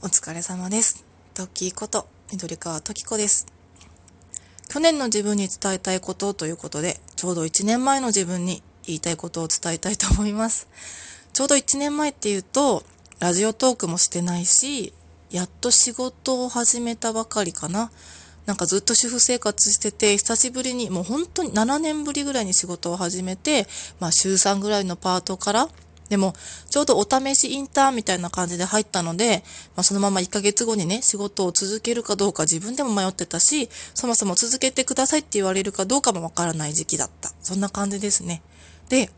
お疲れ様です。トッキーこと、緑川トキコです。去年の自分に伝えたいことということで、ちょうど1年前の自分に言いたいことを伝えたいと思います。ちょうど1年前っていうと、ラジオトークもしてないし、やっと仕事を始めたばかりかな。なんかずっと主婦生活してて、久しぶりに、もう本当に7年ぶりぐらいに仕事を始めて、まあ週3ぐらいのパートから、でも、ちょうどお試しインターンみたいな感じで入ったので、まあ、そのまま1ヶ月後にね、仕事を続けるかどうか自分でも迷ってたし、そもそも続けてくださいって言われるかどうかもわからない時期だった。そんな感じですね。で、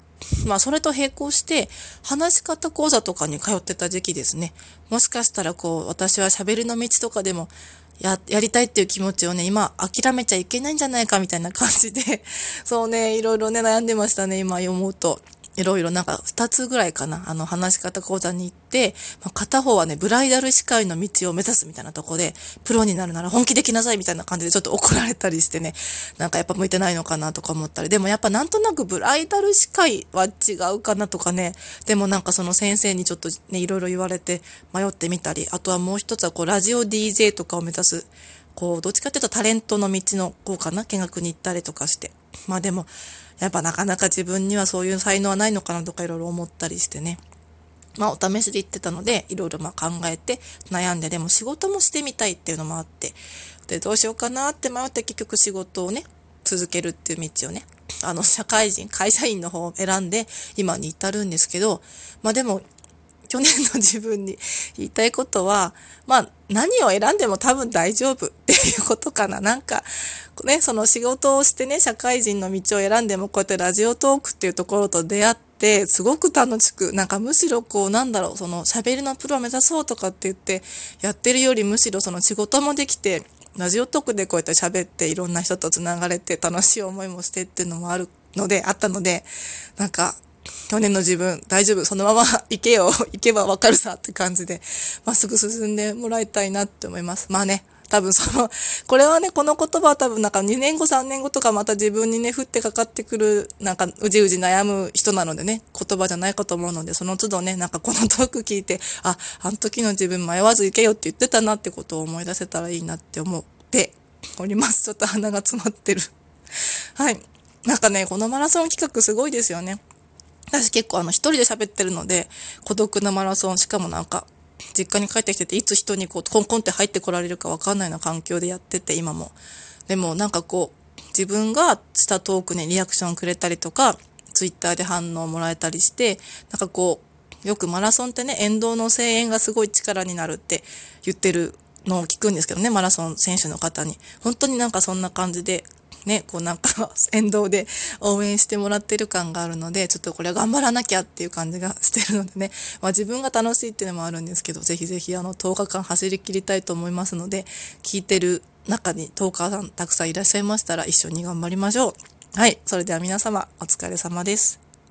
まあ、それと並行して、話し方講座とかに通ってた時期ですね。もしかしたら、こう、私は喋りの道とかでも、や、やりたいっていう気持ちをね、今、諦めちゃいけないんじゃないかみたいな感じで、そうね、いろいろね、悩んでましたね、今思うと。いろいろなんか二つぐらいかな、あの話し方講座に行って、まあ、片方はね、ブライダル司会の道を目指すみたいなとこで、プロになるなら本気できなさいみたいな感じでちょっと怒られたりしてね、なんかやっぱ向いてないのかなとか思ったり、でもやっぱなんとなくブライダル司会は違うかなとかね、でもなんかその先生にちょっとね、いろいろ言われて迷ってみたり、あとはもう一つはこう、ラジオ DJ とかを目指す、こう、どっちかっていうとタレントの道のこうかな、見学に行ったりとかして。まあでも、やっぱなかなか自分にはそういう才能はないのかなとかいろいろ思ったりしてね。まあお試しで言ってたので、いろいろまあ考えて悩んで、でも仕事もしてみたいっていうのもあって、で、どうしようかなって迷って結局仕事をね、続けるっていう道をね、あの、社会人、会社員の方を選んで今に至るんですけど、まあでも、去年の自分に言いたいことは、まあ、何を選んでも多分大丈夫ていうことかな。なんか、ね、その仕事をしてね、社会人の道を選んでも、こうやってラジオトークっていうところと出会って、すごく楽しく、なんかむしろこう、なんだろう、その喋りのプロを目指そうとかって言って、やってるよりむしろその仕事もできて、ラジオトークでこうやって喋っていろんな人と繋がれて楽しい思いもしてっていうのもあるので、あったので、なんか、去年の自分、大丈夫、そのまま 行けよ、行けばわかるさって感じで、まっすぐ進んでもらいたいなって思います。まあね、多分その、これはね、この言葉は多分なんか2年後、3年後とかまた自分にね、降ってかかってくる、なんかうじうじ悩む人なのでね、言葉じゃないかと思うので、その都度ね、なんかこのトーク聞いて、あ、あの時の自分迷わず行けよって言ってたなってことを思い出せたらいいなって思っております。ちょっと鼻が詰まってる。はい。なんかね、このマラソン企画すごいですよね。私結構あの一人で喋ってるので、孤独なマラソン、しかもなんか、実家に帰ってきてて、いつ人にこう、コンコンって入ってこられるかわかんないような環境でやってて、今も。でもなんかこう、自分がしたトークにリアクションくれたりとか、ツイッターで反応もらえたりして、なんかこう、よくマラソンってね、沿道の声援がすごい力になるって言ってるのを聞くんですけどね、マラソン選手の方に。本当になんかそんな感じで、ね、こうなんか 沿道で応援してもらってる感があるので、ちょっとこれは頑張らなきゃっていう感じがしてるのでね、まあ自分が楽しいっていうのもあるんですけど、ぜひぜひあの10日間走り切りたいと思いますので、聞いてる中に10日さんたくさんいらっしゃいましたら一緒に頑張りましょう。はい、それでは皆様お疲れ様です。